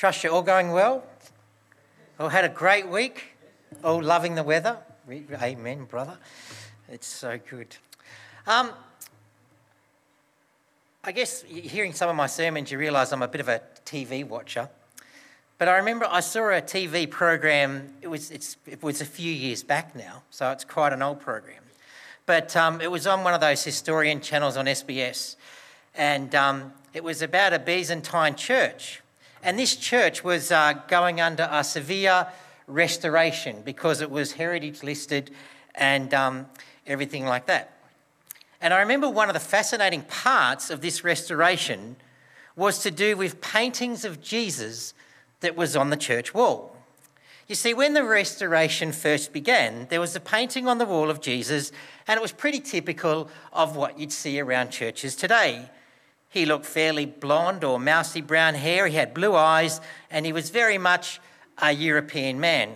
Trust you're all going well. All had a great week. All loving the weather. Amen, brother. It's so good. Um, I guess hearing some of my sermons, you realise I'm a bit of a TV watcher. But I remember I saw a TV program. It was it was a few years back now, so it's quite an old program. But um, it was on one of those historian channels on SBS, and um, it was about a Byzantine church. And this church was uh, going under a severe restoration because it was heritage listed and um, everything like that. And I remember one of the fascinating parts of this restoration was to do with paintings of Jesus that was on the church wall. You see, when the restoration first began, there was a painting on the wall of Jesus, and it was pretty typical of what you'd see around churches today. He looked fairly blonde or mousy brown hair, he had blue eyes, and he was very much a European man.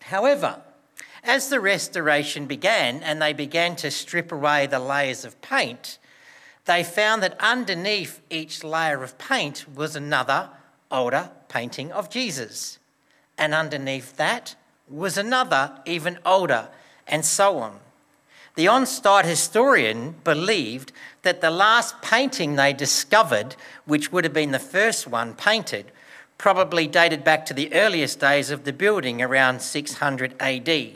However, as the restoration began and they began to strip away the layers of paint, they found that underneath each layer of paint was another older painting of Jesus. And underneath that was another, even older, and so on. The on-site historian believed that the last painting they discovered, which would have been the first one painted, probably dated back to the earliest days of the building around 600 AD.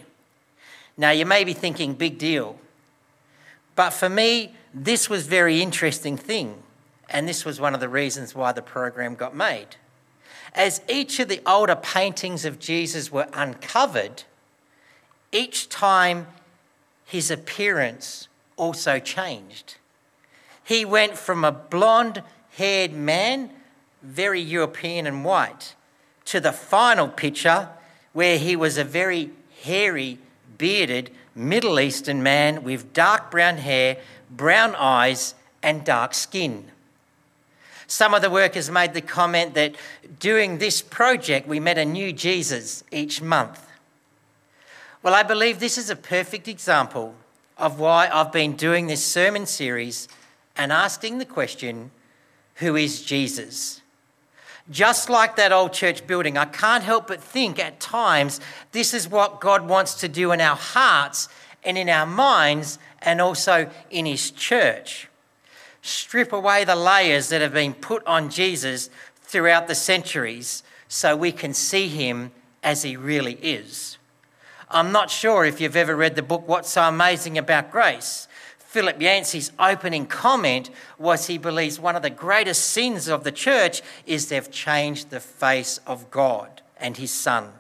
Now, you may be thinking, big deal. But for me, this was a very interesting thing, and this was one of the reasons why the program got made. As each of the older paintings of Jesus were uncovered, each time his appearance also changed. He went from a blonde haired man, very European and white, to the final picture where he was a very hairy, bearded Middle Eastern man with dark brown hair, brown eyes, and dark skin. Some of the workers made the comment that during this project, we met a new Jesus each month. Well, I believe this is a perfect example of why I've been doing this sermon series and asking the question who is Jesus? Just like that old church building, I can't help but think at times this is what God wants to do in our hearts and in our minds and also in His church. Strip away the layers that have been put on Jesus throughout the centuries so we can see Him as He really is. I'm not sure if you've ever read the book What's So Amazing About Grace. Philip Yancey's opening comment was he believes one of the greatest sins of the church is they've changed the face of God and his son.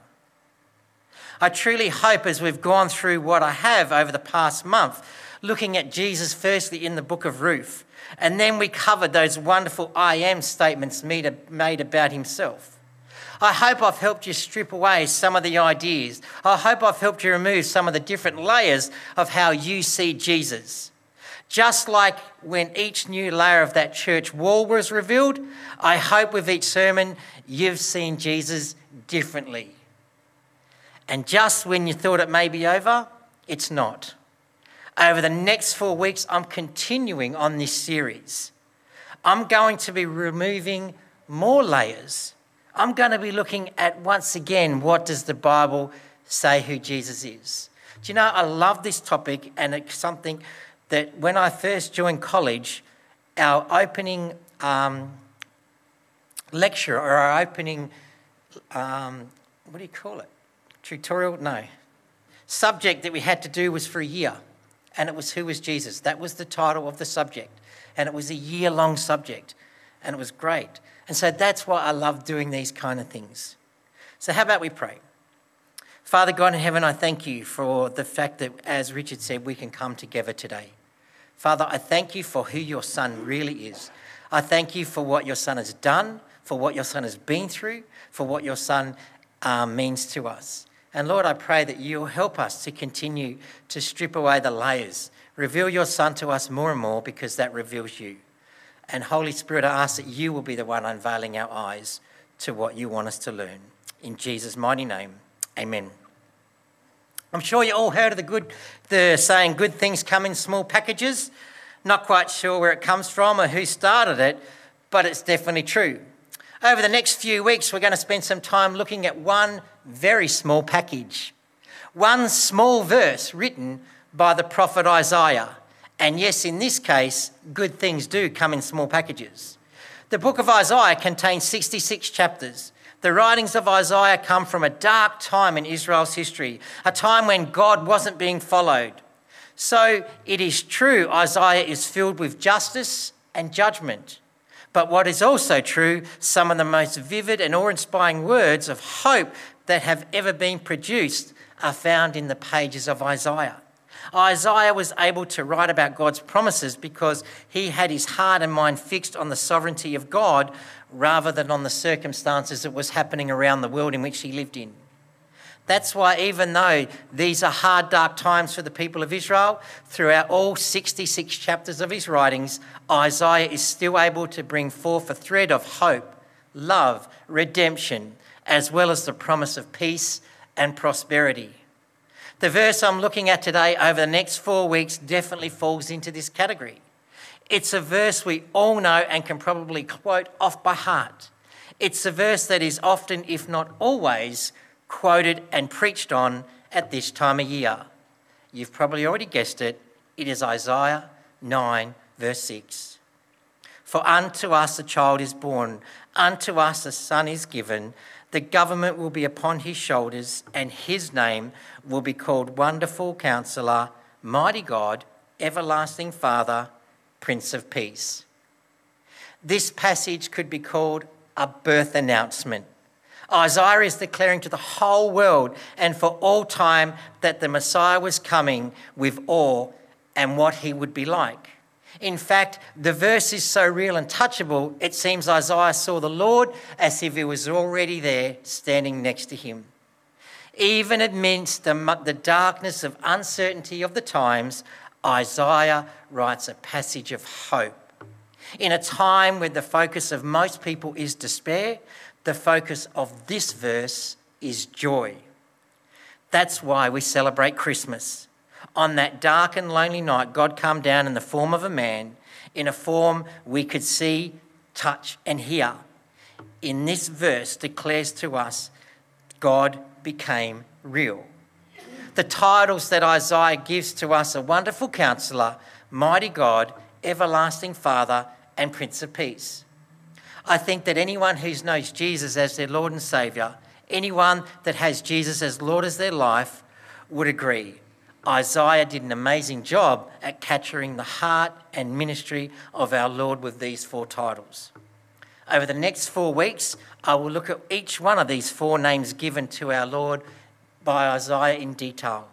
I truly hope as we've gone through what I have over the past month, looking at Jesus firstly in the book of Ruth, and then we covered those wonderful I am statements made about himself. I hope I've helped you strip away some of the ideas. I hope I've helped you remove some of the different layers of how you see Jesus. Just like when each new layer of that church wall was revealed, I hope with each sermon you've seen Jesus differently. And just when you thought it may be over, it's not. Over the next four weeks, I'm continuing on this series. I'm going to be removing more layers I'm going to be looking at once again what does the Bible say who Jesus is. Do you know, I love this topic, and it's something that when I first joined college, our opening um, lecture or our opening, um, what do you call it? Tutorial? No. Subject that we had to do was for a year, and it was Who was Jesus? That was the title of the subject, and it was a year long subject, and it was great. And so that's why I love doing these kind of things. So, how about we pray? Father God in heaven, I thank you for the fact that, as Richard said, we can come together today. Father, I thank you for who your son really is. I thank you for what your son has done, for what your son has been through, for what your son um, means to us. And Lord, I pray that you'll help us to continue to strip away the layers. Reveal your son to us more and more because that reveals you. And Holy Spirit, I ask that you will be the one unveiling our eyes to what you want us to learn. In Jesus' mighty name, amen. I'm sure you all heard of the good, the saying, good things come in small packages. Not quite sure where it comes from or who started it, but it's definitely true. Over the next few weeks, we're going to spend some time looking at one very small package, one small verse written by the prophet Isaiah. And yes, in this case, good things do come in small packages. The book of Isaiah contains 66 chapters. The writings of Isaiah come from a dark time in Israel's history, a time when God wasn't being followed. So it is true, Isaiah is filled with justice and judgment. But what is also true, some of the most vivid and awe inspiring words of hope that have ever been produced are found in the pages of Isaiah. Isaiah was able to write about God's promises because he had his heart and mind fixed on the sovereignty of God rather than on the circumstances that was happening around the world in which he lived in. That's why, even though these are hard, dark times for the people of Israel, throughout all 66 chapters of his writings, Isaiah is still able to bring forth a thread of hope, love, redemption, as well as the promise of peace and prosperity. The verse I'm looking at today over the next four weeks definitely falls into this category. It's a verse we all know and can probably quote off by heart. It's a verse that is often, if not always, quoted and preached on at this time of year. You've probably already guessed it. It is Isaiah 9, verse 6. For unto us a child is born, unto us a son is given the government will be upon his shoulders, and his name will be called Wonderful Counselor, Mighty God, Everlasting Father, Prince of Peace. This passage could be called a birth announcement. Isaiah is declaring to the whole world and for all time that the Messiah was coming with awe and what he would be like. In fact, the verse is so real and touchable, it seems Isaiah saw the Lord as if he was already there, standing next to him. Even amidst the, the darkness of uncertainty of the times, Isaiah writes a passage of hope. In a time when the focus of most people is despair, the focus of this verse is joy. That's why we celebrate Christmas on that dark and lonely night, God come down in the form of a man, in a form we could see, touch, and hear. In this verse declares to us God became real. The titles that Isaiah gives to us are Wonderful Counselor, Mighty God, Everlasting Father, and Prince of Peace. I think that anyone who knows Jesus as their Lord and Saviour, anyone that has Jesus as Lord as their life, would agree Isaiah did an amazing job at capturing the heart and ministry of our Lord with these four titles. Over the next four weeks, I will look at each one of these four names given to our Lord by Isaiah in detail.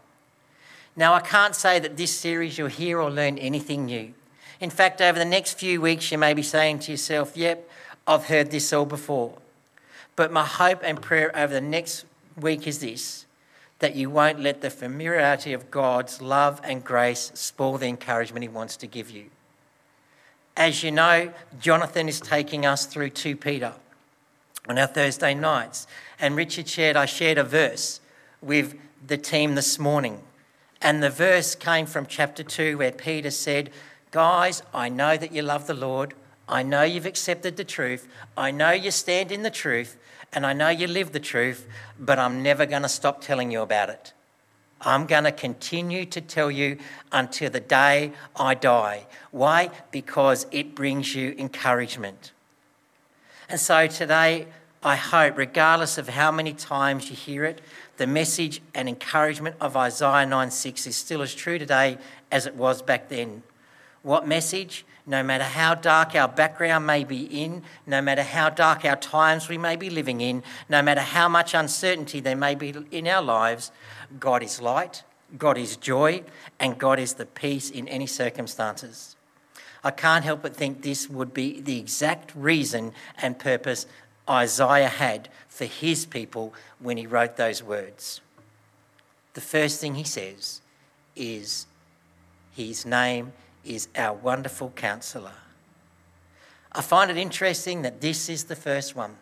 Now, I can't say that this series you'll hear or learn anything new. In fact, over the next few weeks, you may be saying to yourself, Yep, I've heard this all before. But my hope and prayer over the next week is this that you won't let the familiarity of God's love and grace spoil the encouragement He wants to give you. As you know, Jonathan is taking us through 2 Peter on our Thursday nights. And Richard shared, I shared a verse with the team this morning. And the verse came from chapter 2, where Peter said, Guys, I know that you love the Lord. I know you've accepted the truth. I know you stand in the truth and I know you live the truth, but I'm never going to stop telling you about it. I'm going to continue to tell you until the day I die. Why? Because it brings you encouragement. And so today, I hope, regardless of how many times you hear it, the message and encouragement of Isaiah 9 6 is still as true today as it was back then. What message? No matter how dark our background may be in, no matter how dark our times we may be living in, no matter how much uncertainty there may be in our lives, God is light, God is joy, and God is the peace in any circumstances. I can't help but think this would be the exact reason and purpose Isaiah had for his people when he wrote those words. The first thing he says is, His name is our wonderful counselor. I find it interesting that this is the first one.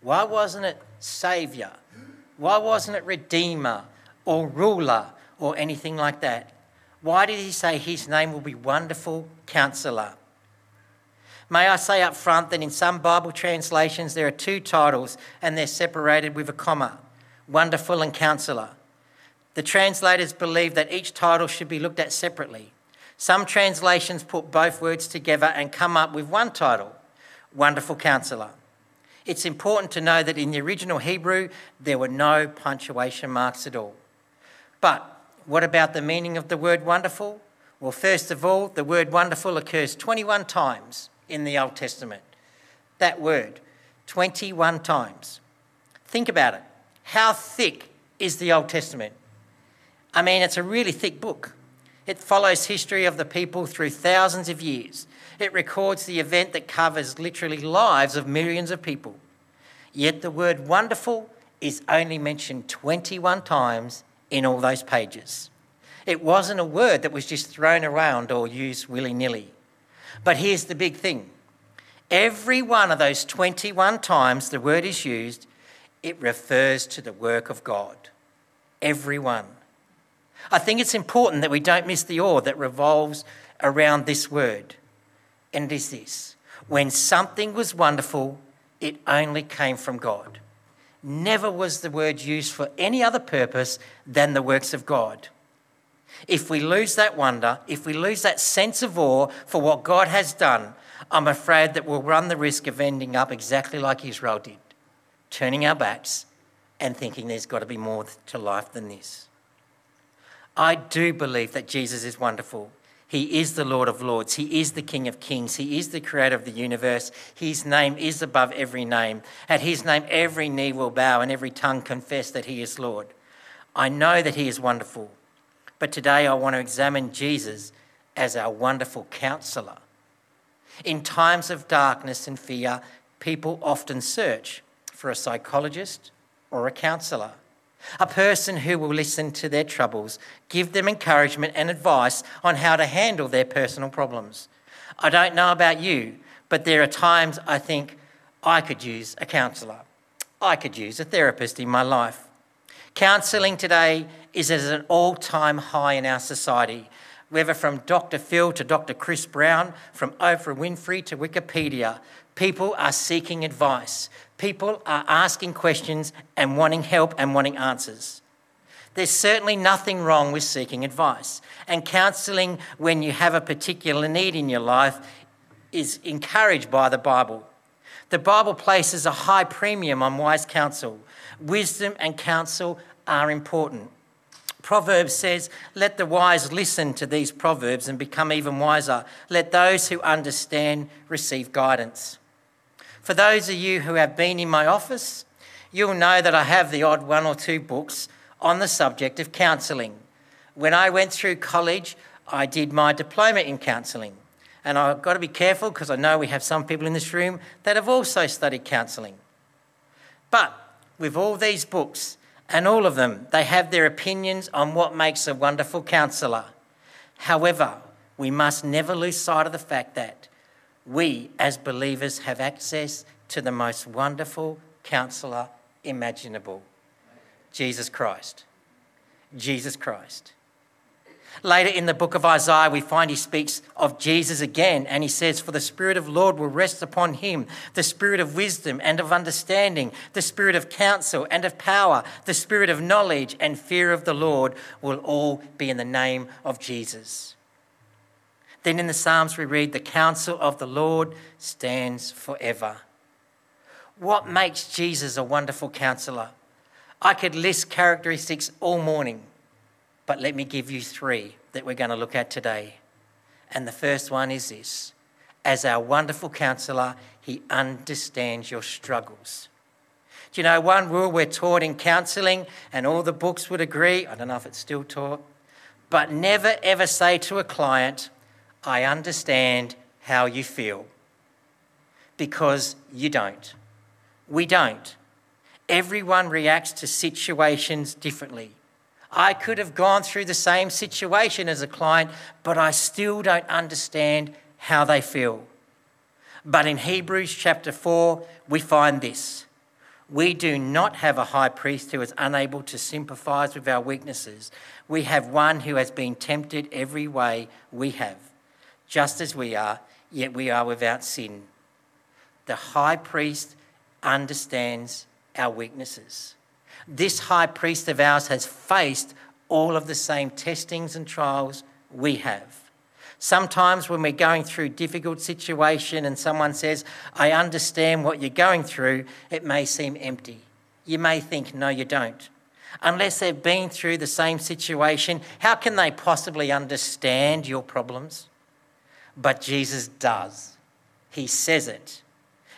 Why wasn't it Saviour? Why wasn't it Redeemer or Ruler or anything like that? Why did he say his name will be Wonderful Counselor? May I say up front that in some Bible translations there are two titles and they're separated with a comma Wonderful and Counselor. The translators believe that each title should be looked at separately. Some translations put both words together and come up with one title Wonderful Counselor. It's important to know that in the original Hebrew there were no punctuation marks at all. But what about the meaning of the word wonderful? Well, first of all, the word wonderful occurs 21 times in the Old Testament. That word, 21 times. Think about it. How thick is the Old Testament? I mean, it's a really thick book. It follows history of the people through thousands of years. It records the event that covers literally lives of millions of people. Yet the word wonderful is only mentioned 21 times in all those pages. It wasn't a word that was just thrown around or used willy nilly. But here's the big thing every one of those 21 times the word is used, it refers to the work of God. Every one. I think it's important that we don't miss the awe that revolves around this word. And it is this when something was wonderful, it only came from God. Never was the word used for any other purpose than the works of God. If we lose that wonder, if we lose that sense of awe for what God has done, I'm afraid that we'll run the risk of ending up exactly like Israel did, turning our backs and thinking there's got to be more to life than this. I do believe that Jesus is wonderful. He is the Lord of Lords. He is the King of Kings. He is the creator of the universe. His name is above every name. At his name, every knee will bow and every tongue confess that he is Lord. I know that he is wonderful. But today I want to examine Jesus as our wonderful counselor. In times of darkness and fear, people often search for a psychologist or a counselor, a person who will listen to their troubles, give them encouragement and advice on how to handle their personal problems. I don't know about you, but there are times I think I could use a counsellor. I could use a therapist in my life. Counselling today is at an all time high in our society, whether from Dr. Phil to Dr. Chris Brown, from Oprah Winfrey to Wikipedia. People are seeking advice. People are asking questions and wanting help and wanting answers. There's certainly nothing wrong with seeking advice. And counselling when you have a particular need in your life is encouraged by the Bible. The Bible places a high premium on wise counsel. Wisdom and counsel are important. Proverbs says, Let the wise listen to these proverbs and become even wiser. Let those who understand receive guidance. For those of you who have been in my office, you'll know that I have the odd one or two books on the subject of counselling. When I went through college, I did my diploma in counselling. And I've got to be careful because I know we have some people in this room that have also studied counselling. But with all these books, and all of them, they have their opinions on what makes a wonderful counsellor. However, we must never lose sight of the fact that we, as believers, have access to the most wonderful counsellor imaginable Jesus Christ. Jesus Christ. Later in the book of Isaiah, we find he speaks of Jesus again, and he says, For the Spirit of Lord will rest upon him, the Spirit of wisdom and of understanding, the Spirit of counsel and of power, the Spirit of knowledge and fear of the Lord will all be in the name of Jesus. Then in the Psalms, we read, The counsel of the Lord stands forever. What makes Jesus a wonderful counselor? I could list characteristics all morning. But let me give you three that we're going to look at today. And the first one is this As our wonderful counselor, he understands your struggles. Do you know one rule we're taught in counseling, and all the books would agree? I don't know if it's still taught, but never ever say to a client, I understand how you feel. Because you don't. We don't. Everyone reacts to situations differently. I could have gone through the same situation as a client, but I still don't understand how they feel. But in Hebrews chapter 4, we find this We do not have a high priest who is unable to sympathize with our weaknesses. We have one who has been tempted every way we have, just as we are, yet we are without sin. The high priest understands our weaknesses. This high priest of ours has faced all of the same testings and trials we have. Sometimes when we're going through difficult situation and someone says, "I understand what you're going through," it may seem empty. You may think, "No, you don't." Unless they've been through the same situation, how can they possibly understand your problems? But Jesus does. He says it.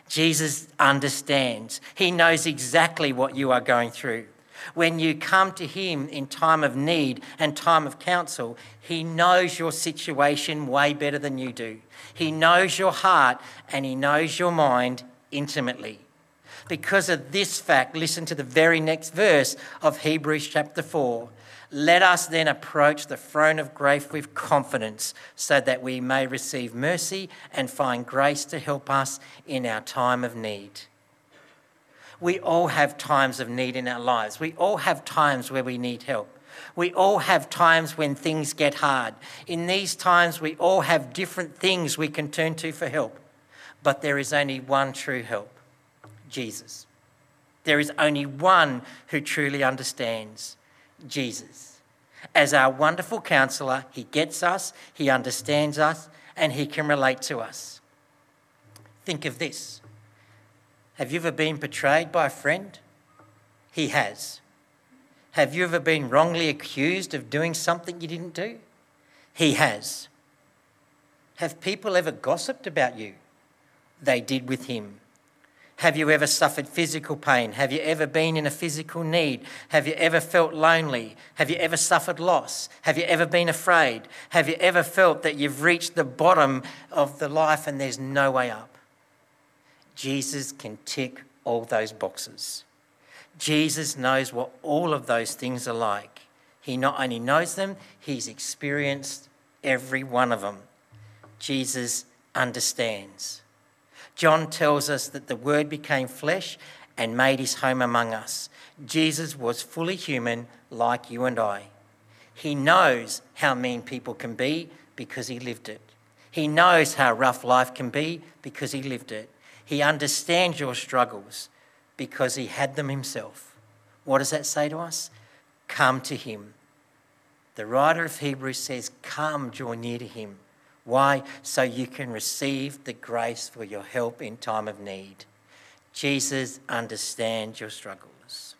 Jesus understands. He knows exactly what you are going through. When you come to Him in time of need and time of counsel, He knows your situation way better than you do. He knows your heart and He knows your mind intimately. Because of this fact, listen to the very next verse of Hebrews chapter 4. Let us then approach the throne of grace with confidence so that we may receive mercy and find grace to help us in our time of need. We all have times of need in our lives. We all have times where we need help. We all have times when things get hard. In these times, we all have different things we can turn to for help. But there is only one true help Jesus. There is only one who truly understands. Jesus. As our wonderful counselor, he gets us, he understands us, and he can relate to us. Think of this. Have you ever been betrayed by a friend? He has. Have you ever been wrongly accused of doing something you didn't do? He has. Have people ever gossiped about you? They did with him. Have you ever suffered physical pain? Have you ever been in a physical need? Have you ever felt lonely? Have you ever suffered loss? Have you ever been afraid? Have you ever felt that you've reached the bottom of the life and there's no way up? Jesus can tick all those boxes. Jesus knows what all of those things are like. He not only knows them, he's experienced every one of them. Jesus understands. John tells us that the Word became flesh and made his home among us. Jesus was fully human, like you and I. He knows how mean people can be because he lived it. He knows how rough life can be because he lived it. He understands your struggles because he had them himself. What does that say to us? Come to him. The writer of Hebrews says, Come, draw near to him. Why? So you can receive the grace for your help in time of need. Jesus understands your struggles.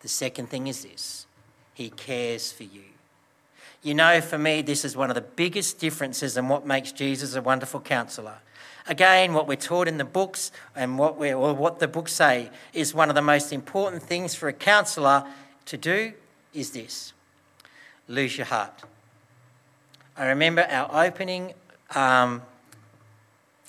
The second thing is this He cares for you. You know, for me, this is one of the biggest differences in what makes Jesus a wonderful counselor. Again, what we're taught in the books and what, we or what the books say is one of the most important things for a counselor to do is this lose your heart. I remember our opening um,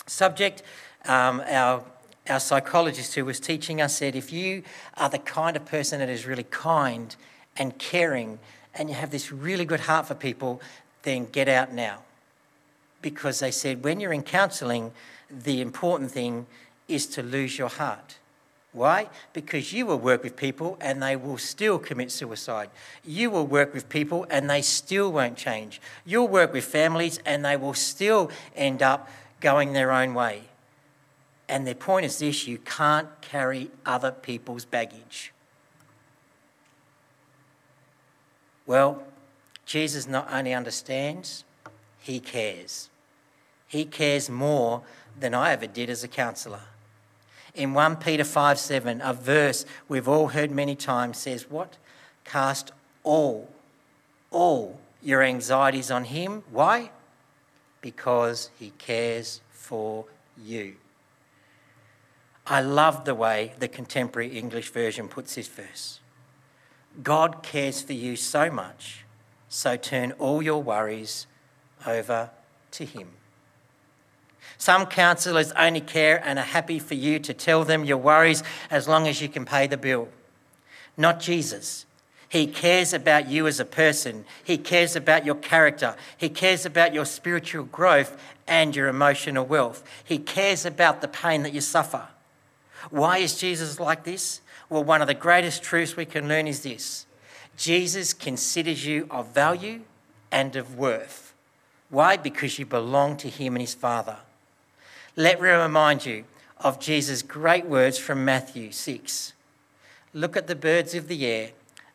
subject, um, our, our psychologist who was teaching us said, if you are the kind of person that is really kind and caring and you have this really good heart for people, then get out now. Because they said, when you're in counselling, the important thing is to lose your heart. Why? Because you will work with people and they will still commit suicide. You will work with people and they still won't change. You'll work with families and they will still end up going their own way. And their point is this you can't carry other people's baggage. Well, Jesus not only understands, he cares. He cares more than I ever did as a counsellor in 1 Peter 5 7, a verse we've all heard many times says, What? Cast all, all your anxieties on Him. Why? Because He cares for you. I love the way the contemporary English version puts this verse. God cares for you so much, so turn all your worries over to Him. Some counsellors only care and are happy for you to tell them your worries as long as you can pay the bill. Not Jesus. He cares about you as a person. He cares about your character. He cares about your spiritual growth and your emotional wealth. He cares about the pain that you suffer. Why is Jesus like this? Well, one of the greatest truths we can learn is this Jesus considers you of value and of worth Why? Because you belong to Him and His Father. Let me remind you of Jesus' great words from Matthew 6. Look at the birds of the air.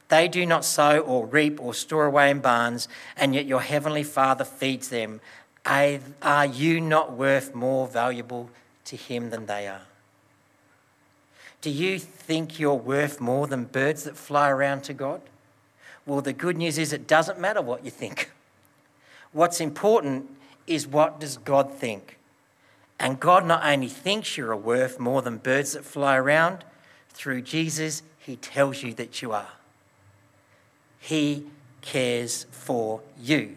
They do not sow or reap or store away in barns, and yet your heavenly Father feeds them. Are you not worth more valuable to Him than they are? Do you think you're worth more than birds that fly around to God? Well, the good news is it doesn't matter what you think. What's important is what does God think? And God not only thinks you're worth more than birds that fly around, through Jesus, He tells you that you are. He cares for you.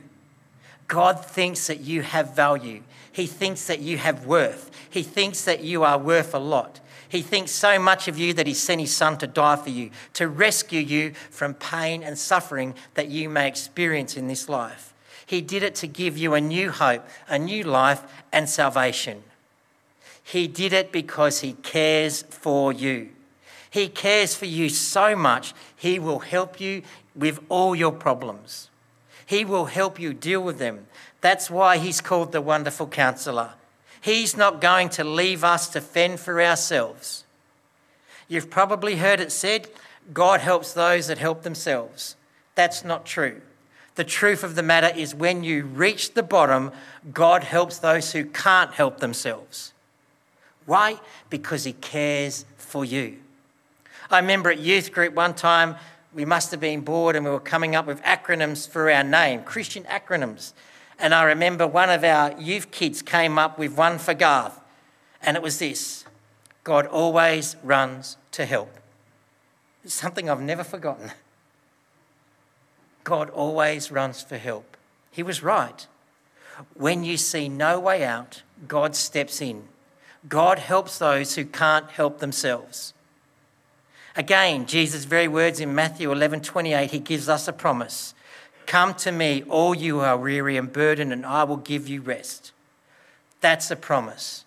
God thinks that you have value. He thinks that you have worth. He thinks that you are worth a lot. He thinks so much of you that He sent His Son to die for you, to rescue you from pain and suffering that you may experience in this life. He did it to give you a new hope, a new life, and salvation. He did it because He cares for you. He cares for you so much, He will help you with all your problems. He will help you deal with them. That's why He's called the Wonderful Counselor. He's not going to leave us to fend for ourselves. You've probably heard it said, God helps those that help themselves. That's not true. The truth of the matter is, when you reach the bottom, God helps those who can't help themselves. Why? Because He cares for you. I remember at youth group one time, we must have been bored and we were coming up with acronyms for our name, Christian acronyms. And I remember one of our youth kids came up with one for Garth, and it was this God always runs to help. It's something I've never forgotten. God always runs for help. He was right. When you see no way out, God steps in. God helps those who can't help themselves. Again, Jesus' very words in Matthew 11 28, he gives us a promise Come to me, all you who are weary and burdened, and I will give you rest. That's a promise.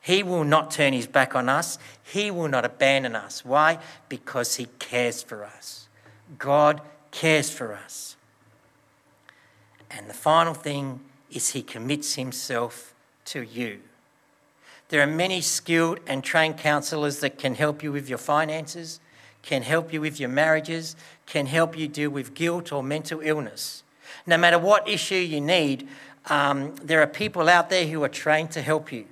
He will not turn his back on us. He will not abandon us. Why? Because he cares for us. God cares for us. And the final thing is he commits himself to you. There are many skilled and trained counselors that can help you with your finances, can help you with your marriages, can help you deal with guilt or mental illness. No matter what issue you need, um, there are people out there who are trained to help you.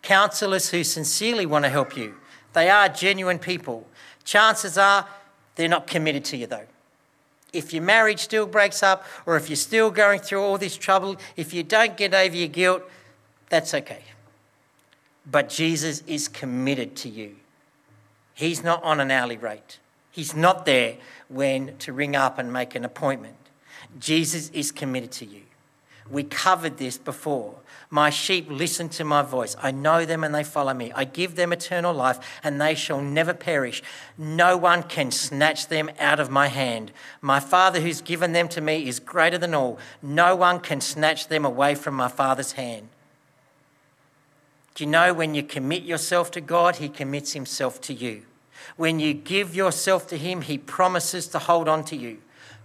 Counselors who sincerely want to help you. They are genuine people. Chances are they're not committed to you, though. If your marriage still breaks up, or if you're still going through all this trouble, if you don't get over your guilt, that's okay. But Jesus is committed to you. He's not on an hourly rate. He's not there when to ring up and make an appointment. Jesus is committed to you. We covered this before. My sheep listen to my voice. I know them and they follow me. I give them eternal life and they shall never perish. No one can snatch them out of my hand. My Father who's given them to me is greater than all. No one can snatch them away from my Father's hand. Do you know when you commit yourself to God, He commits Himself to you? When you give yourself to Him, He promises to hold on to you.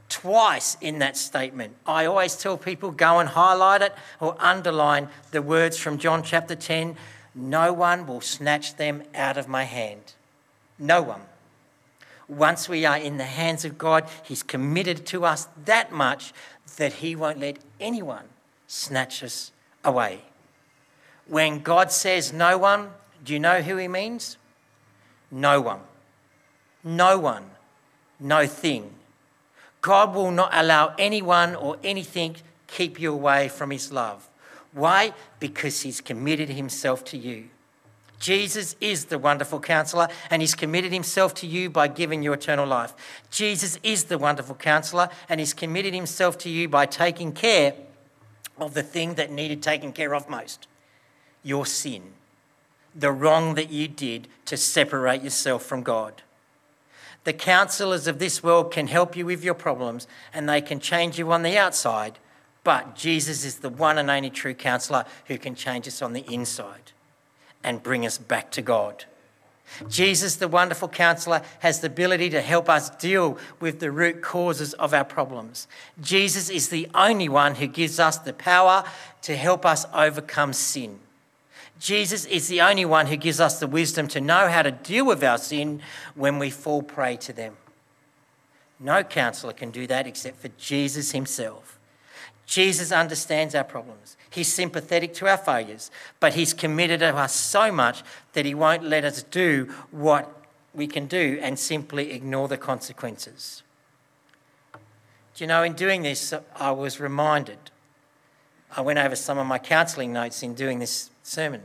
Twice in that statement, I always tell people go and highlight it or underline the words from John chapter 10 No one will snatch them out of my hand. No one. Once we are in the hands of God, He's committed to us that much that He won't let anyone snatch us away. When God says no one, do you know who he means? No one. No one. No thing. God will not allow anyone or anything keep you away from his love. Why? Because he's committed himself to you. Jesus is the wonderful counselor and he's committed himself to you by giving you eternal life. Jesus is the wonderful counselor and he's committed himself to you by taking care of the thing that needed taking care of most your sin, the wrong that you did to separate yourself from God. The counselors of this world can help you with your problems and they can change you on the outside, but Jesus is the one and only true counselor who can change us on the inside and bring us back to God. Jesus, the wonderful counselor, has the ability to help us deal with the root causes of our problems. Jesus is the only one who gives us the power to help us overcome sin. Jesus is the only one who gives us the wisdom to know how to deal with our sin when we fall prey to them. No counselor can do that except for Jesus himself. Jesus understands our problems. He's sympathetic to our failures, but he's committed to us so much that he won't let us do what we can do and simply ignore the consequences. Do you know, in doing this, I was reminded. I went over some of my counselling notes in doing this sermon.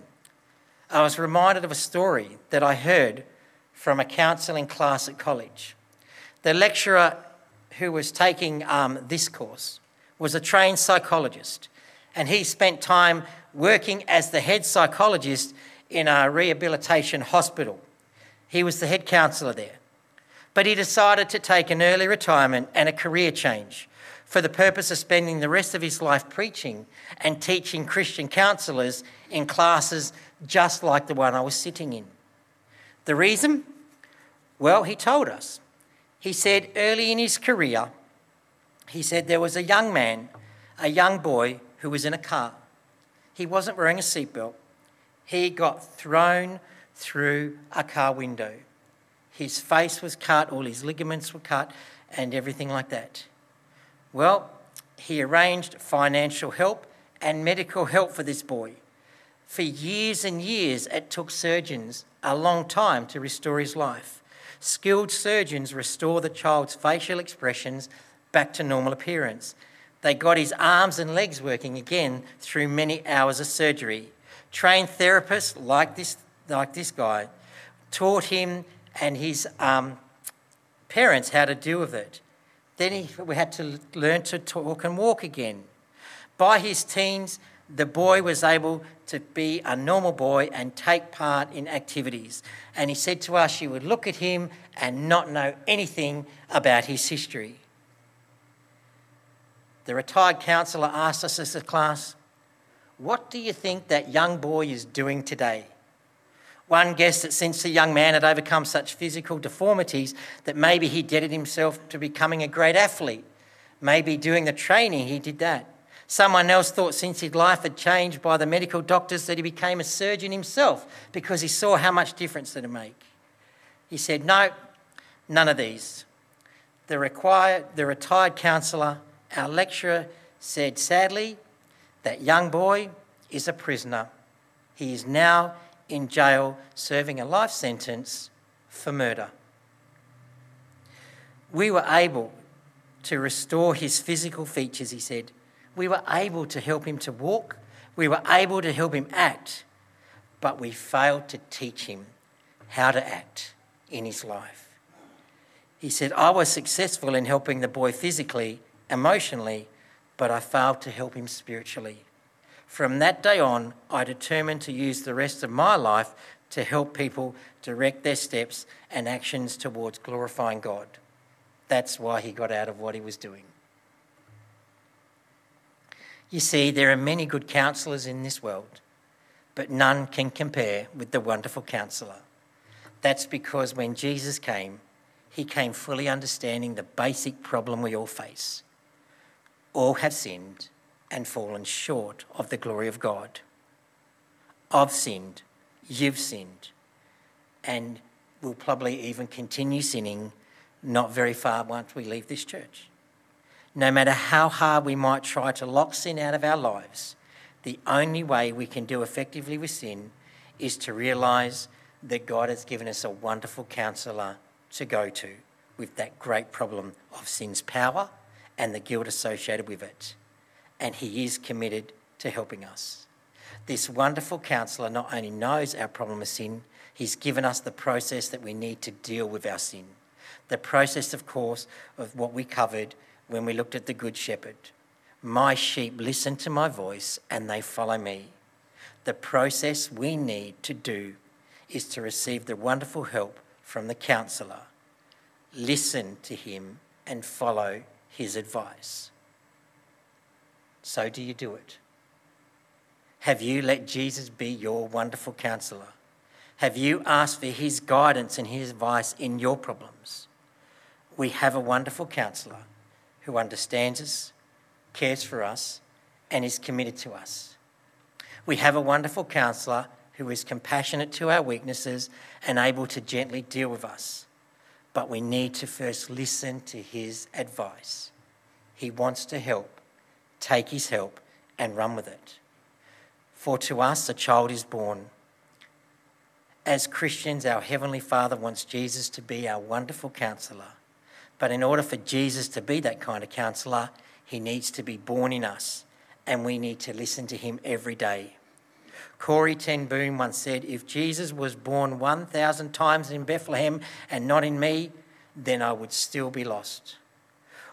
I was reminded of a story that I heard from a counselling class at college. The lecturer who was taking um, this course was a trained psychologist, and he spent time working as the head psychologist in a rehabilitation hospital. He was the head counsellor there. But he decided to take an early retirement and a career change for the purpose of spending the rest of his life preaching and teaching Christian counsellors in classes just like the one I was sitting in. The reason? Well, he told us. He said early in his career, he said there was a young man, a young boy, who was in a car. He wasn't wearing a seatbelt. He got thrown through a car window. His face was cut, all his ligaments were cut, and everything like that. Well, he arranged financial help and medical help for this boy. For years and years, it took surgeons a long time to restore his life. Skilled surgeons restore the child's facial expressions back to normal appearance. They got his arms and legs working again through many hours of surgery. Trained therapists like this, like this guy taught him and his um, parents how to deal with it. Then he we had to learn to talk and walk again. By his teens, the boy was able to be a normal boy and take part in activities. And he said to us, you would look at him and not know anything about his history. The retired counsellor asked us as a class, What do you think that young boy is doing today? One guessed that since the young man had overcome such physical deformities, that maybe he dedicated himself to becoming a great athlete. Maybe doing the training, he did that. Someone else thought since his life had changed by the medical doctors that he became a surgeon himself because he saw how much difference it would make. He said, No, none of these. The, required, the retired counsellor our lecturer said, sadly, that young boy is a prisoner. He is now in jail serving a life sentence for murder. We were able to restore his physical features, he said. We were able to help him to walk. We were able to help him act. But we failed to teach him how to act in his life. He said, I was successful in helping the boy physically, emotionally, but I failed to help him spiritually. From that day on, I determined to use the rest of my life to help people direct their steps and actions towards glorifying God. That's why he got out of what he was doing. You see, there are many good counselors in this world, but none can compare with the wonderful counselor. That's because when Jesus came, he came fully understanding the basic problem we all face all have sinned and fallen short of the glory of God. I've sinned, you've sinned, and will probably even continue sinning not very far once we leave this church. No matter how hard we might try to lock sin out of our lives, the only way we can do effectively with sin is to realise that God has given us a wonderful counsellor to go to with that great problem of sin's power and the guilt associated with it. And He is committed to helping us. This wonderful counselor not only knows our problem of sin, He's given us the process that we need to deal with our sin. The process, of course, of what we covered when we looked at the Good Shepherd. My sheep listen to my voice and they follow me. The process we need to do is to receive the wonderful help from the counselor. Listen to him and follow his advice. So, do you do it? Have you let Jesus be your wonderful counselor? Have you asked for His guidance and His advice in your problems? We have a wonderful counselor who understands us, cares for us, and is committed to us. We have a wonderful counselor who is compassionate to our weaknesses and able to gently deal with us. But we need to first listen to his advice. He wants to help. Take his help and run with it. For to us a child is born. As Christians, our Heavenly Father wants Jesus to be our wonderful counselor. But in order for Jesus to be that kind of counselor, he needs to be born in us, and we need to listen to him every day. Corrie ten Boom once said, If Jesus was born 1,000 times in Bethlehem and not in me, then I would still be lost.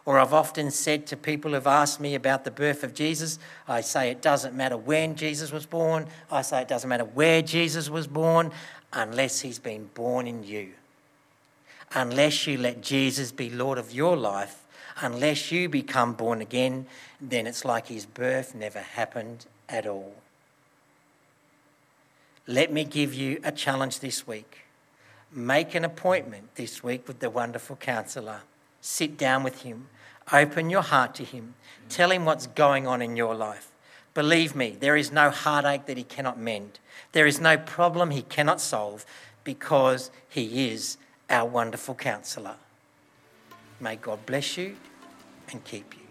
Or I've often said to people who've asked me about the birth of Jesus, I say it doesn't matter when Jesus was born. I say it doesn't matter where Jesus was born unless he's been born in you. Unless you let Jesus be Lord of your life, unless you become born again, then it's like his birth never happened at all. Let me give you a challenge this week. Make an appointment this week with the wonderful counselor. Sit down with him. Open your heart to him. Tell him what's going on in your life. Believe me, there is no heartache that he cannot mend. There is no problem he cannot solve because he is our wonderful counselor. May God bless you and keep you.